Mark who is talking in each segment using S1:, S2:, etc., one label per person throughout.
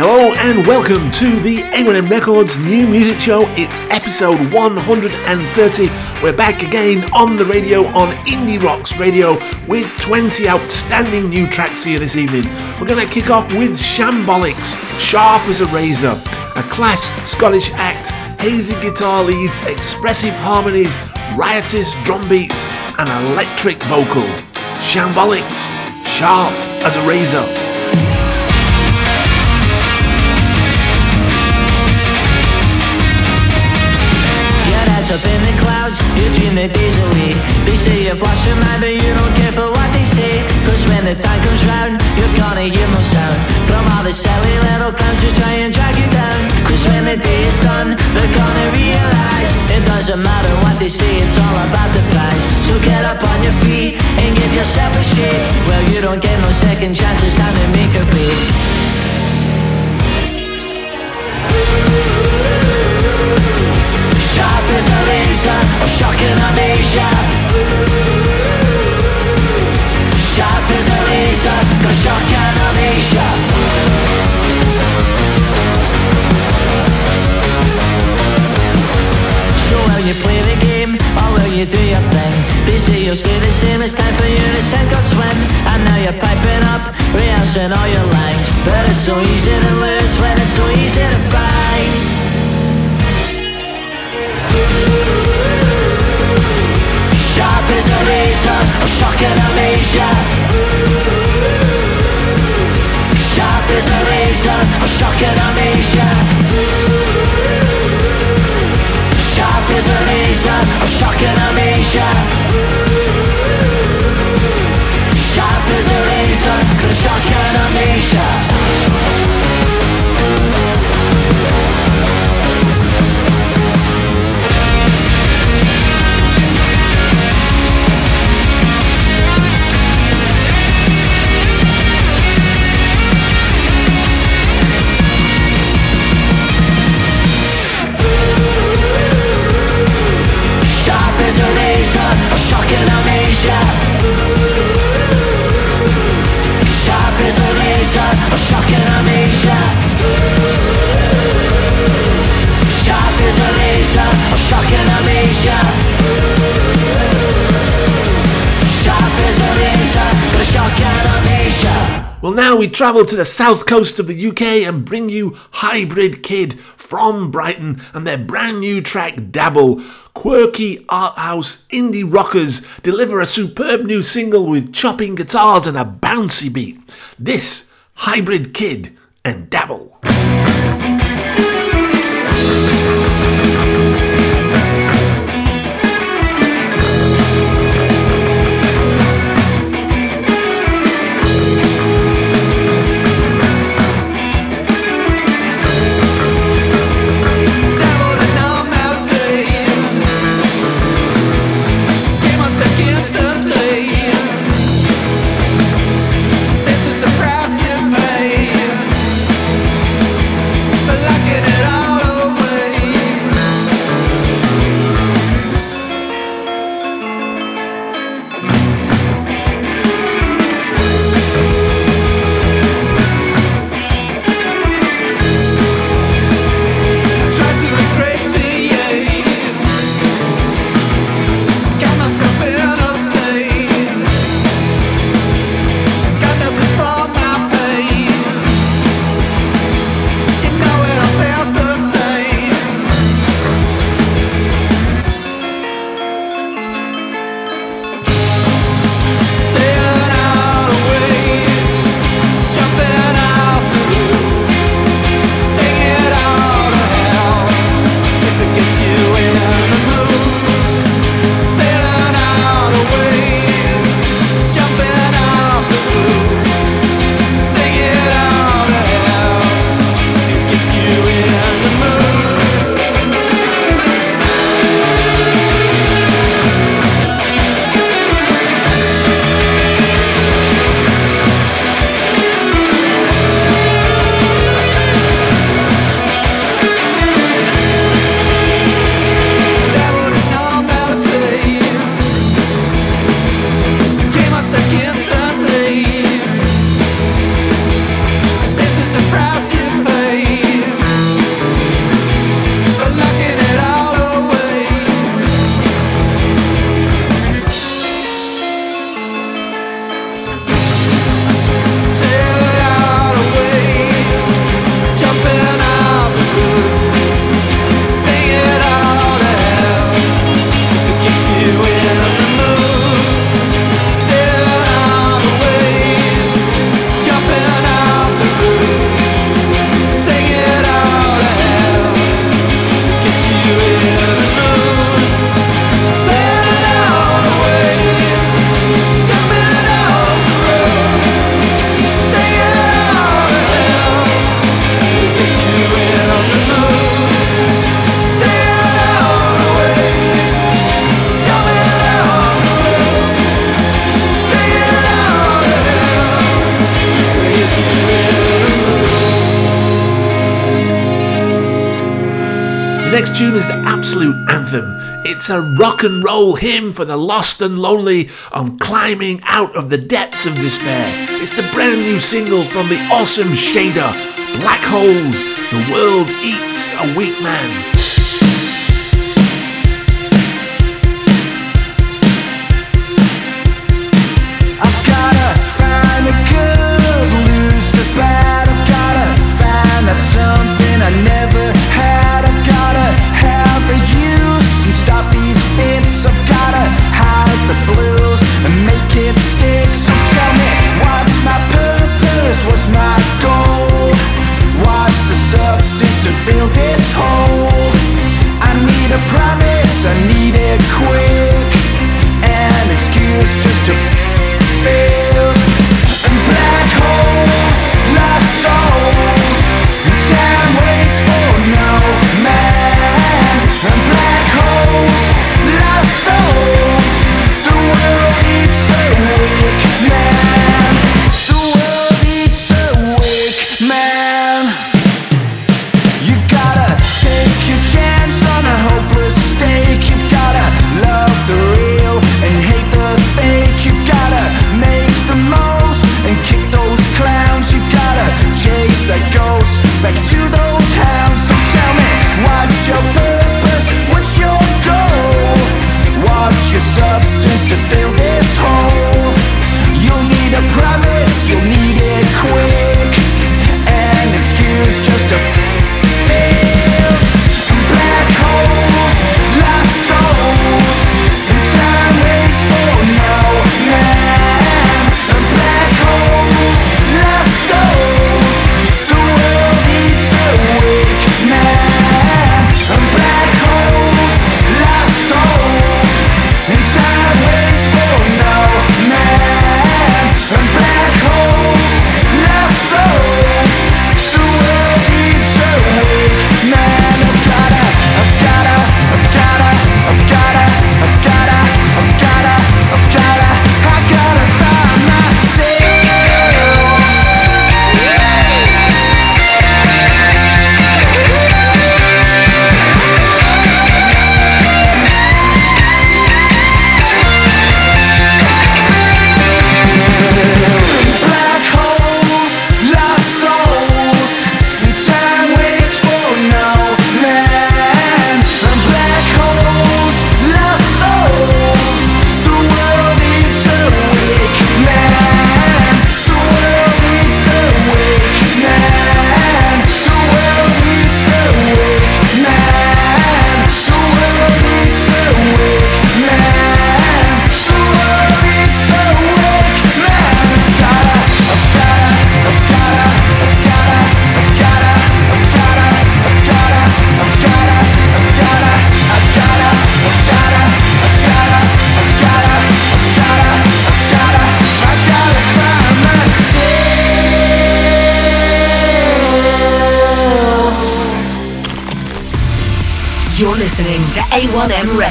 S1: Hello and welcome to the A1M Records New Music Show. It's episode 130. We're back again on the radio on Indie Rocks Radio with 20 outstanding new tracks here this evening. We're going to kick off with Shambolics, Sharp as a Razor, a class Scottish act, hazy guitar leads, expressive harmonies, riotous drum beats, and electric vocal. Shambolics, Sharp as a Razor.
S2: Up in the clouds, you dream the days away They say you're flashing mad but you don't care for what they say. Cause when the time comes round, you're gonna hear no sound. From all the silly little clowns who try and drag you down. Cause when the day is done, they're gonna realise It doesn't matter what they say, it's all about the prize. So get up on your feet and give yourself a shake. Well you don't get no second chances, time to make a break Sharp as a razor, or shocking amnesia Sharp as a razor, got shock and amnesia So will you play the game, or will you do your thing? They say you'll stay the same, it's time for you to sink or swim. And now you're piping up, rehearsing all your lines. But it's so easy to lose when it's so easy to find Sharp as a razor, or shocking amnesia
S1: we travel to the south coast of the UK and bring you Hybrid Kid from Brighton and their brand new track Dabble. Quirky art house indie rockers deliver a superb new single with chopping guitars and a bouncy beat. This Hybrid Kid and Dabble.
S3: The next tune is the absolute anthem. It's a rock and roll hymn for the lost and lonely on climbing out of the depths of despair. It's the brand new single from the awesome Shader, Black Holes, The World Eats a Weak Man.
S2: A1M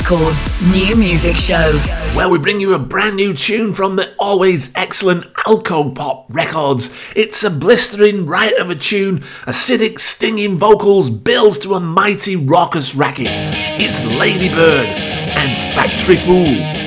S2: Records new music show.
S3: Well, we bring you a brand new tune from the always excellent Alcopop Records. It's a blistering right of a tune, acidic, stinging vocals builds to a mighty raucous racket. It's Ladybird and Factory Fool.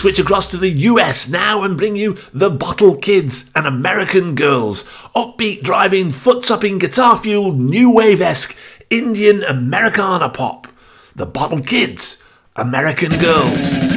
S4: Switch across to the US now and bring you the Bottle Kids and American Girls. Upbeat, driving, foot topping, guitar fueled, new wave esque Indian Americana pop. The Bottle Kids, American Girls.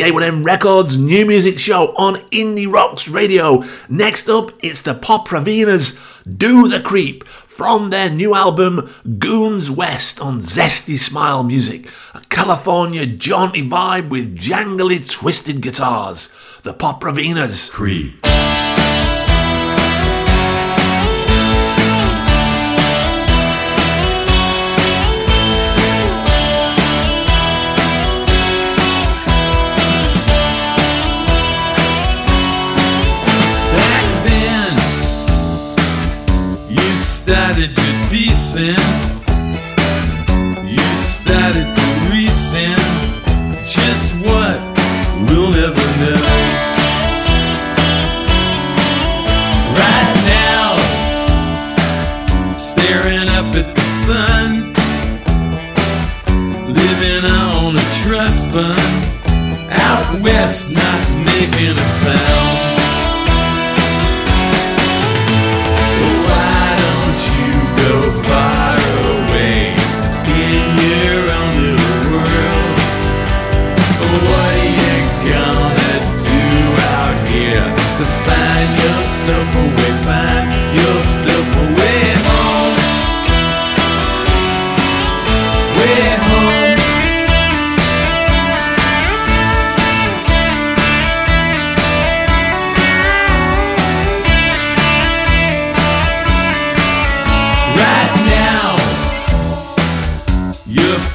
S4: The A1M Records new music show on Indie Rocks Radio. Next up, it's the Popravinas Do the Creep from their new album Goons West on Zesty Smile Music. A California jaunty vibe with jangly twisted guitars. The Popravinas.
S5: Creep. Descend. You started to rescind. Just what we'll never know. Right now, staring up at the sun, living on a trust fund. Out west, not making a sound.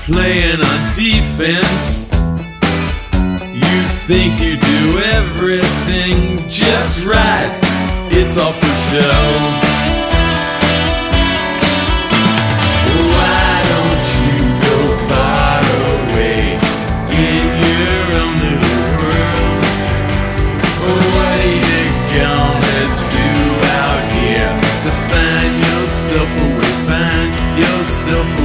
S5: playing on defense. You think you do everything just right, it's all for show. Why don't you go far away in your own little world? What
S1: you gonna do out here find yourself a yourself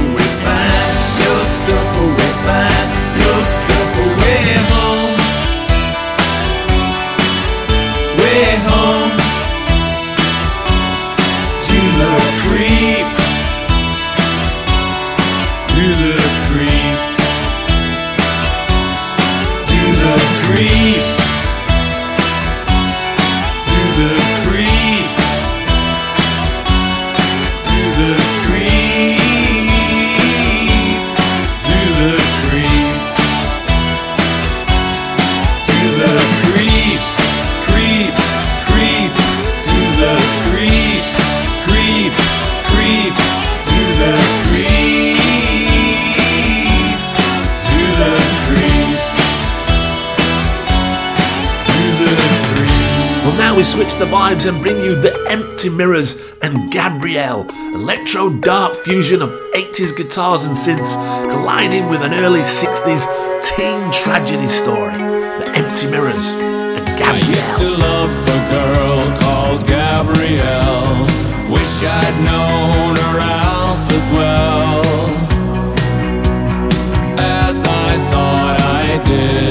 S1: the vibes and bring you The Empty Mirrors and Gabrielle, electro dark fusion of 80s guitars and synths colliding with an early 60s teen tragedy story. The Empty Mirrors and Gabrielle. I
S6: used to love a girl called Gabrielle. Wish I'd known her Alf as well as I thought I did.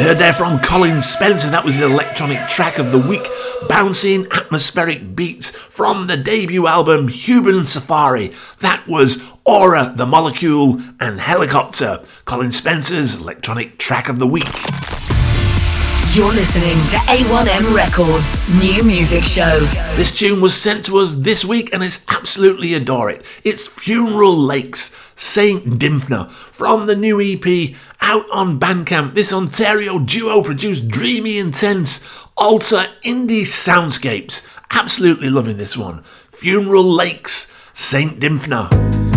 S1: Heard there from Colin Spencer, that was his electronic track of the week, bouncing atmospheric beats from the debut album Human Safari. That was Ora, the Molecule, and Helicopter, Colin Spencer's electronic track of the week.
S3: You're listening to A1M Records New Music Show.
S1: This tune was sent to us this week and it's absolutely adore it. It's Funeral Lakes, Saint Dymphna, from the new EP out on Bandcamp. This Ontario duo produced dreamy, intense, alter indie soundscapes. Absolutely loving this one. Funeral Lakes, Saint Dymphna.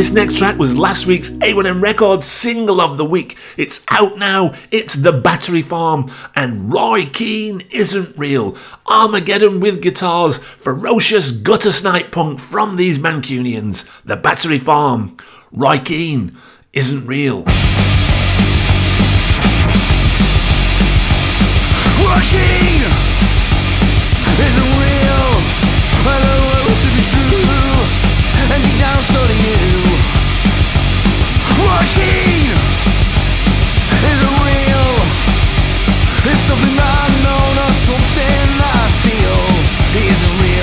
S1: This next track was last week's A1M Records single of the week. It's out now. It's The Battery Farm and Roy Keane isn't real. Armageddon with guitars, ferocious gutter snipe punk from these Mancunians. The Battery Farm. Roy Keane isn't real.
S3: Working isn't real. To be true, and deep down so do you. Something I know, not something I feel. Isn't real.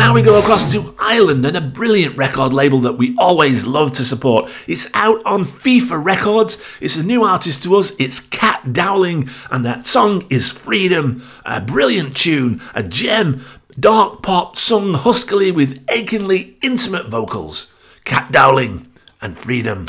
S1: Now we go across to Ireland and a brilliant record label that we always love to support. It's out on FIFA Records. It's a new artist to us. It's Cat Dowling, and that song is Freedom. A brilliant tune, a gem, dark pop sung huskily with achingly intimate vocals. Cat Dowling and Freedom.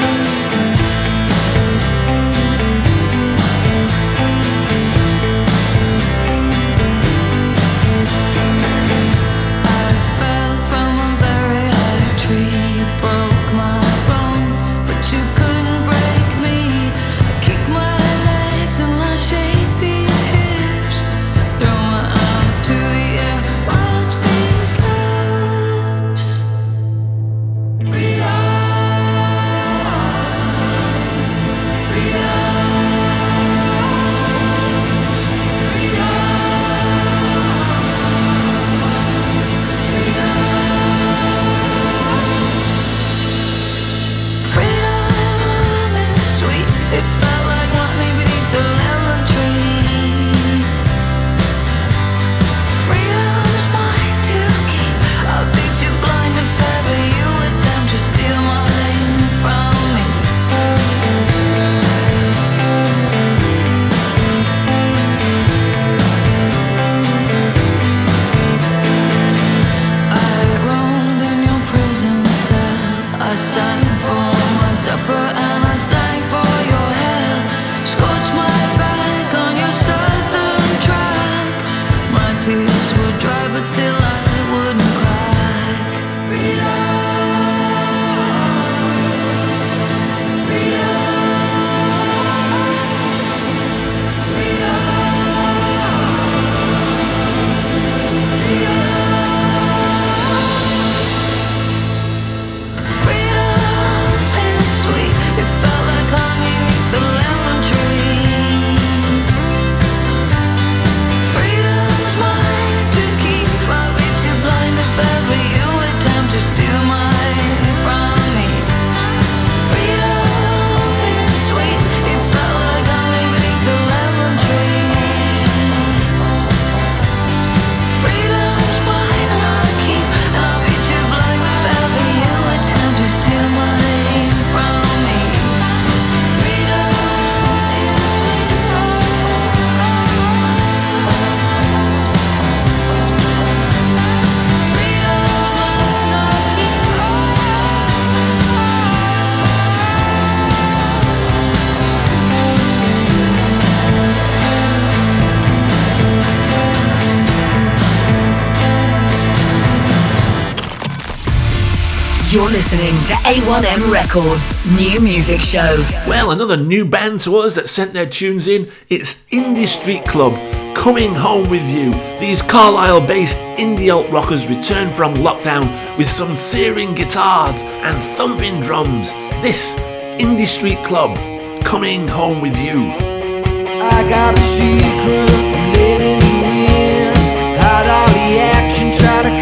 S7: to
S3: A1M Records New Music Show.
S1: Well, another new band to us that sent their tunes in. It's Indie Street Club, Coming Home With You. These Carlisle based indie alt rockers return from lockdown with some searing guitars and thumping drums. This Indie Street Club, Coming Home With You.
S8: I got a secret, I'm. Hide all the action, try to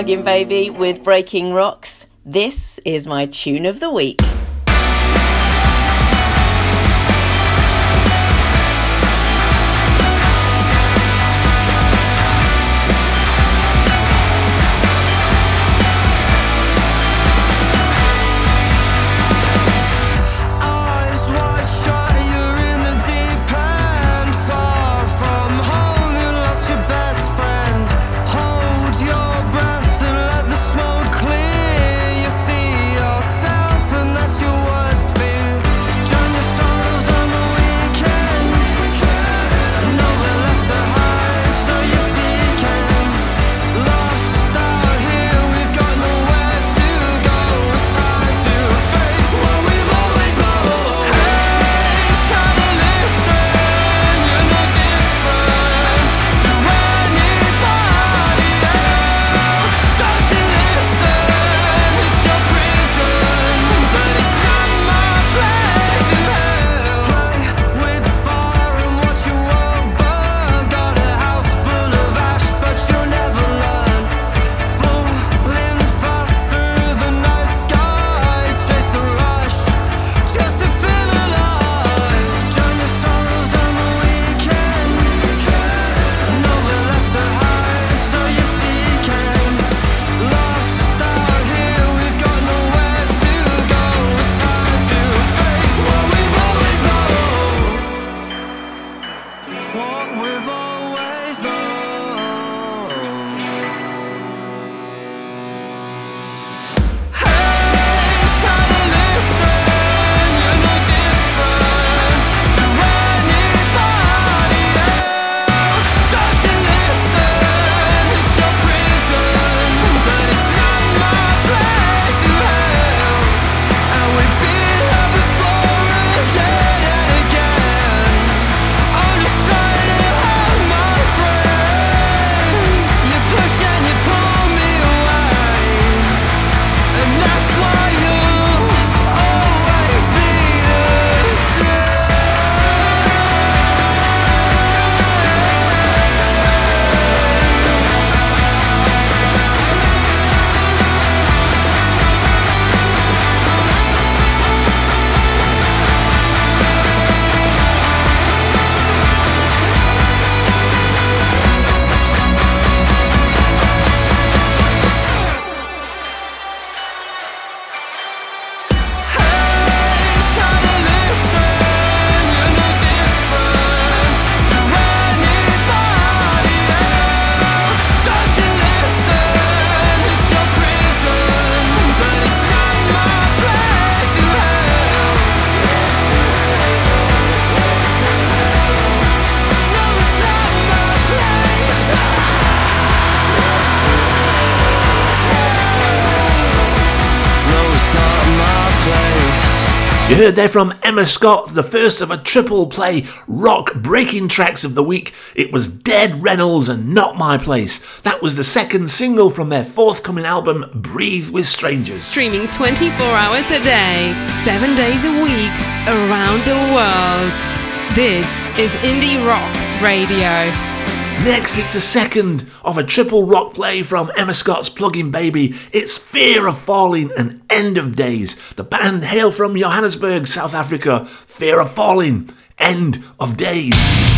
S9: Plugin Baby with Breaking Rocks. This is my tune of the week.
S3: heard there from Emma Scott, the first of a triple play rock breaking tracks of the week. It was Dead Reynolds and Not My Place. That was the second single from their forthcoming album, Breathe with Strangers.
S10: Streaming 24 hours a day, 7 days a week, around the world. This is Indie Rocks Radio.
S3: Next, it's the second of a triple rock play from Emma Scott's Plugin Baby. It's Fear of Falling and End of Days. The band hail from Johannesburg, South Africa. Fear of Falling, End of Days.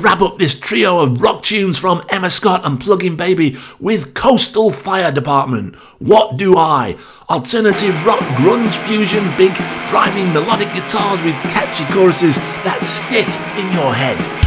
S3: wrap up this trio of rock tunes from Emma Scott and Plugin Baby with Coastal Fire Department. What do I? Alternative rock, grunge fusion, big driving melodic guitars with catchy choruses that stick in your head.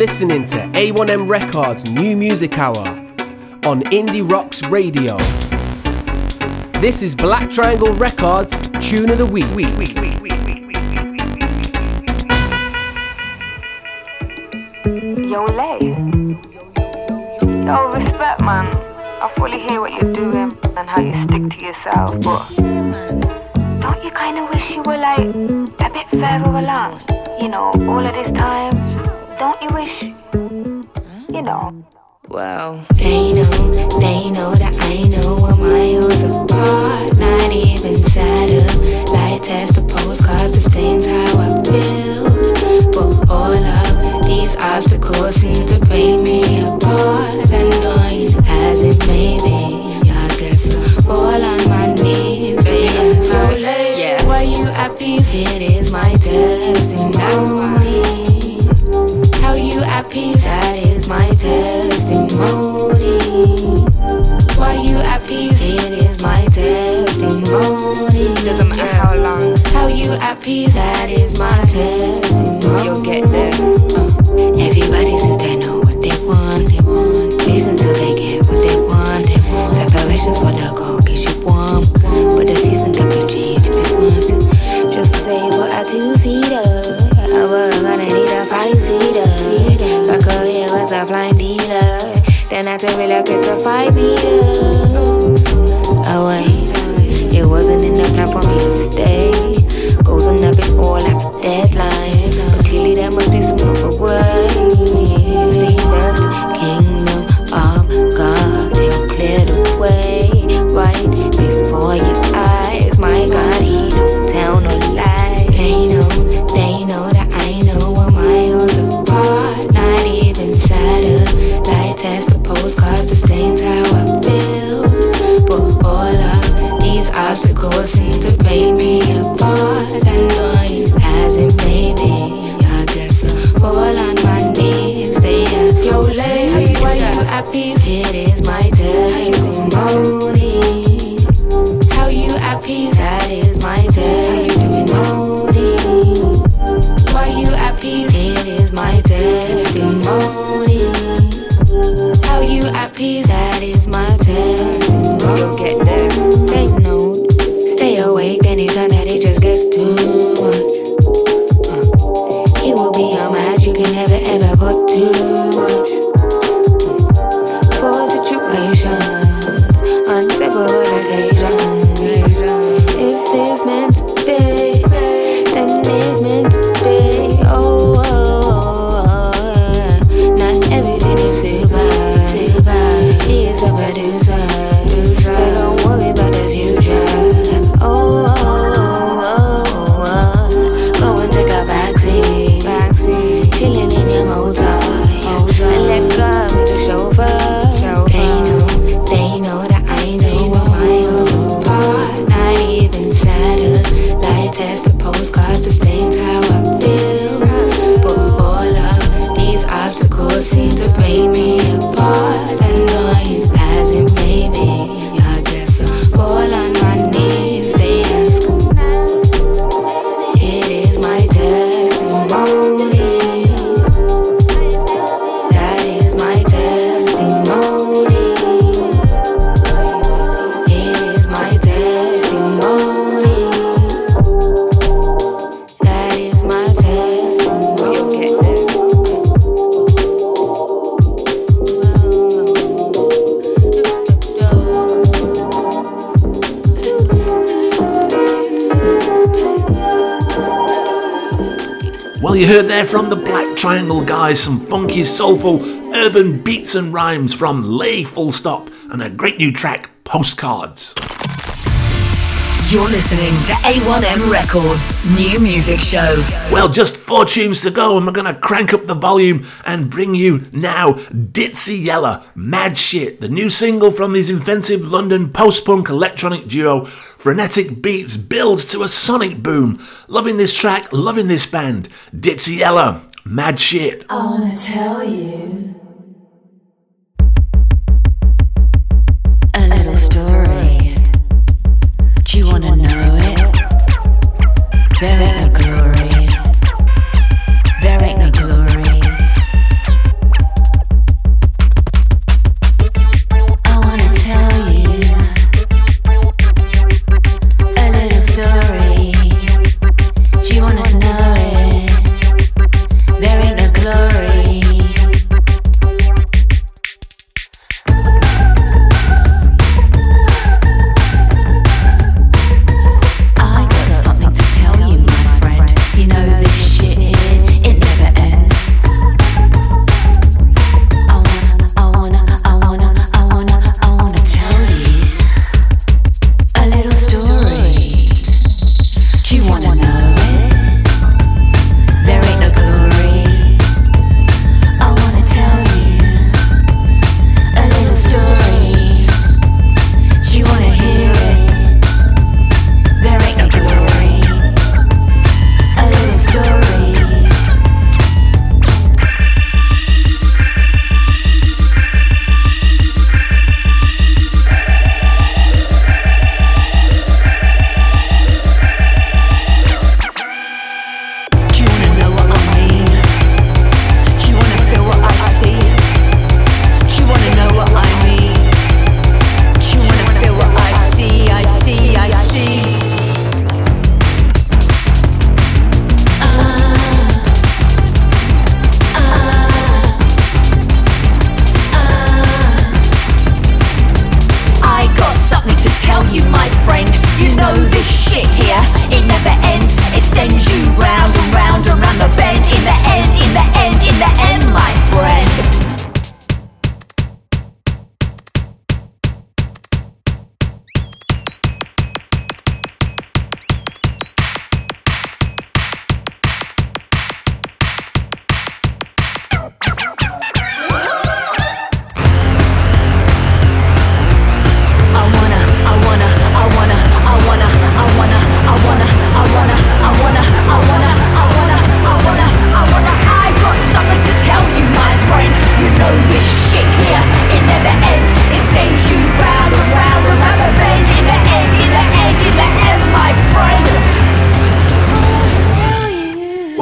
S11: listening to A1M Records New Music Hour on Indie Rocks Radio. This is Black Triangle Records Tune of the Week. week, week, week.
S12: Yo, Lay. Yo, respect, man. I fully hear what you're doing and how you stick to yourself, but don't you kind of wish you were like a bit further along? You know, all of this time wish, you know.
S13: Well, they know, they know that I know what miles apart. Not even satellite like test the postcards explains how I feel. But all of these obstacles
S1: Triangle Guys some funky, soulful, urban beats and rhymes from Layfullstop and a great new track, Postcards.
S3: You're listening to A1M Records' new music show.
S1: Well, just four tunes to go, and we're going to crank up the volume and bring you now Ditsea Yella, Mad Shit, the new single from these inventive London post punk electronic duo. Frenetic beats builds to a sonic boom. Loving this track, loving this band. Ditsea Yella, mad shit.
S14: I wanna tell you.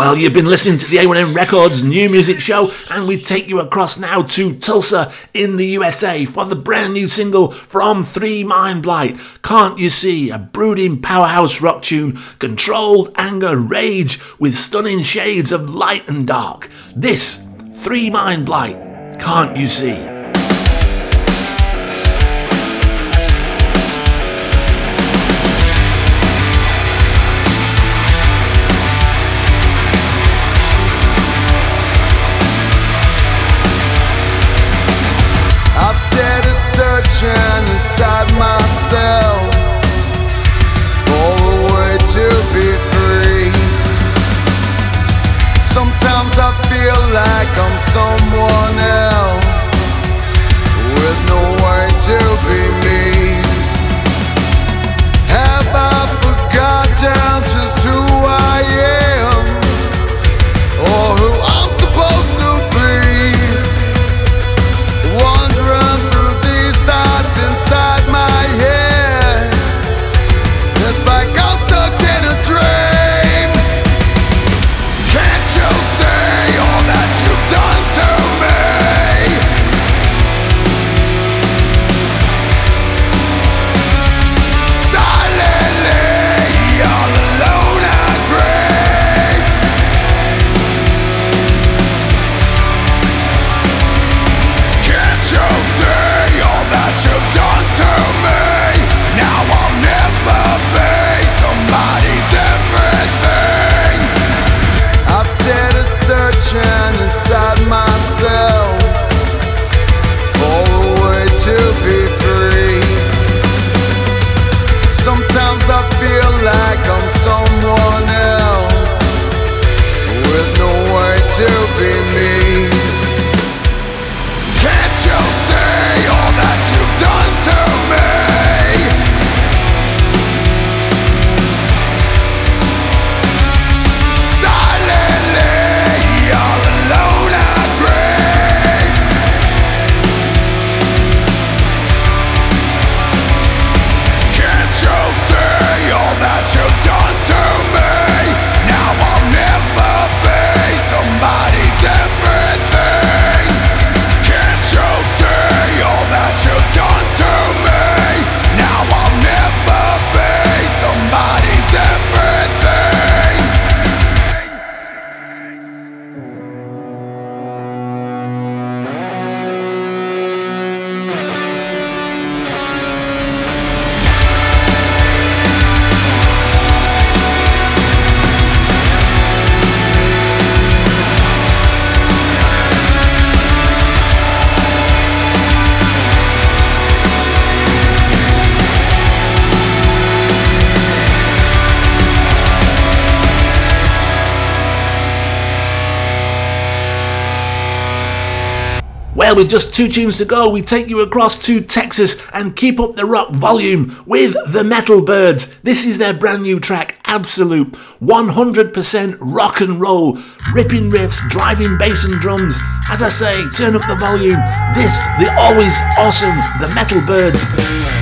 S1: Well, you've been listening to the A1M Records new music show, and we take you across now to Tulsa in the USA for the brand new single from Three Mind Blight. Can't you see? A brooding powerhouse rock tune, controlled anger, rage, with stunning shades of light and dark. This, Three Mind Blight, can't you see?
S15: Like I'm someone else with just
S1: two tunes to go, we take you across to Texas and keep up the rock volume with the Metal Byrds. This is their brand new track, Absolute 100% rock and roll, ripping riffs, driving bass and drums. As I say, turn up the volume. This, the always awesome The Metal
S16: Byrds.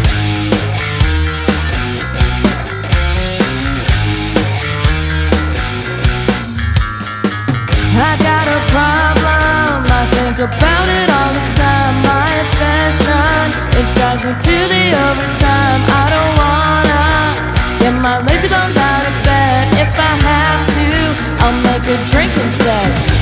S16: It drives me to the overtime. I don't wanna get my lazy bones out of bed. If I have to, I'll make a drink instead.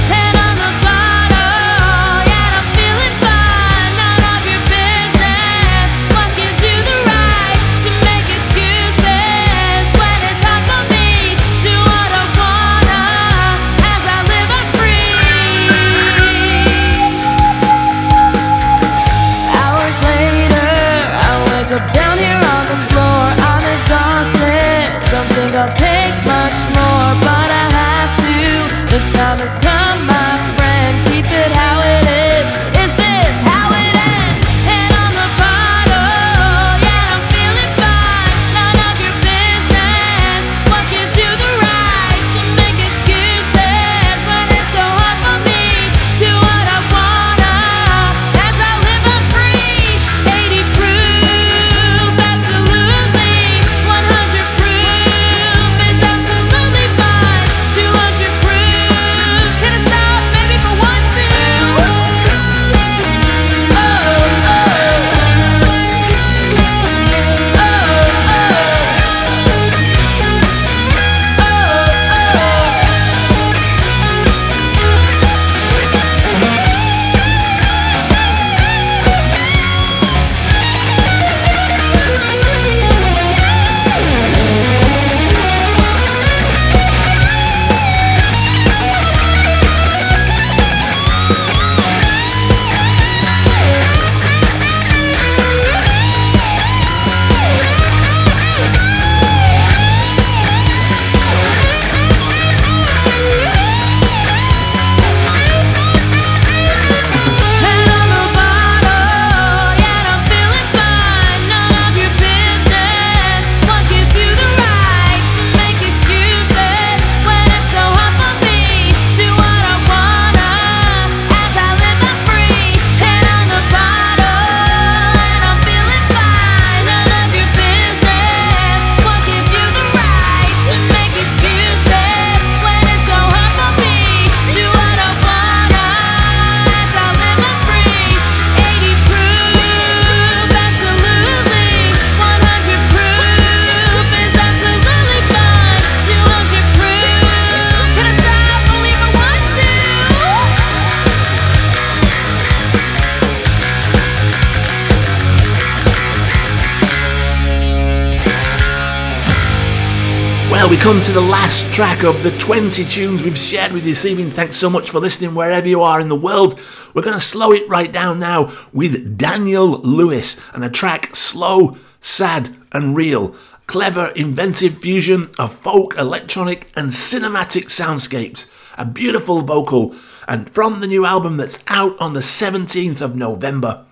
S16: Come to
S1: the last track of the 20 tunes we've shared with you this evening. Thanks so much for listening wherever you are in the world. We're going to slow it right down now with Danielle Lewis and a track Slow, Sad, and Real. Clever, inventive fusion of folk, electronic, and cinematic soundscapes. A beautiful vocal, and from the new album that's out on the 17th of November.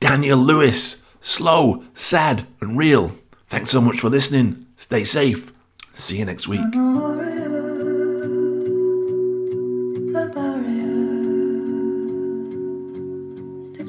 S1: Danielle Lewis, Slow, Sad, and Real. Thanks so much for listening. Stay safe. See you next week.
S17: barrier. Stick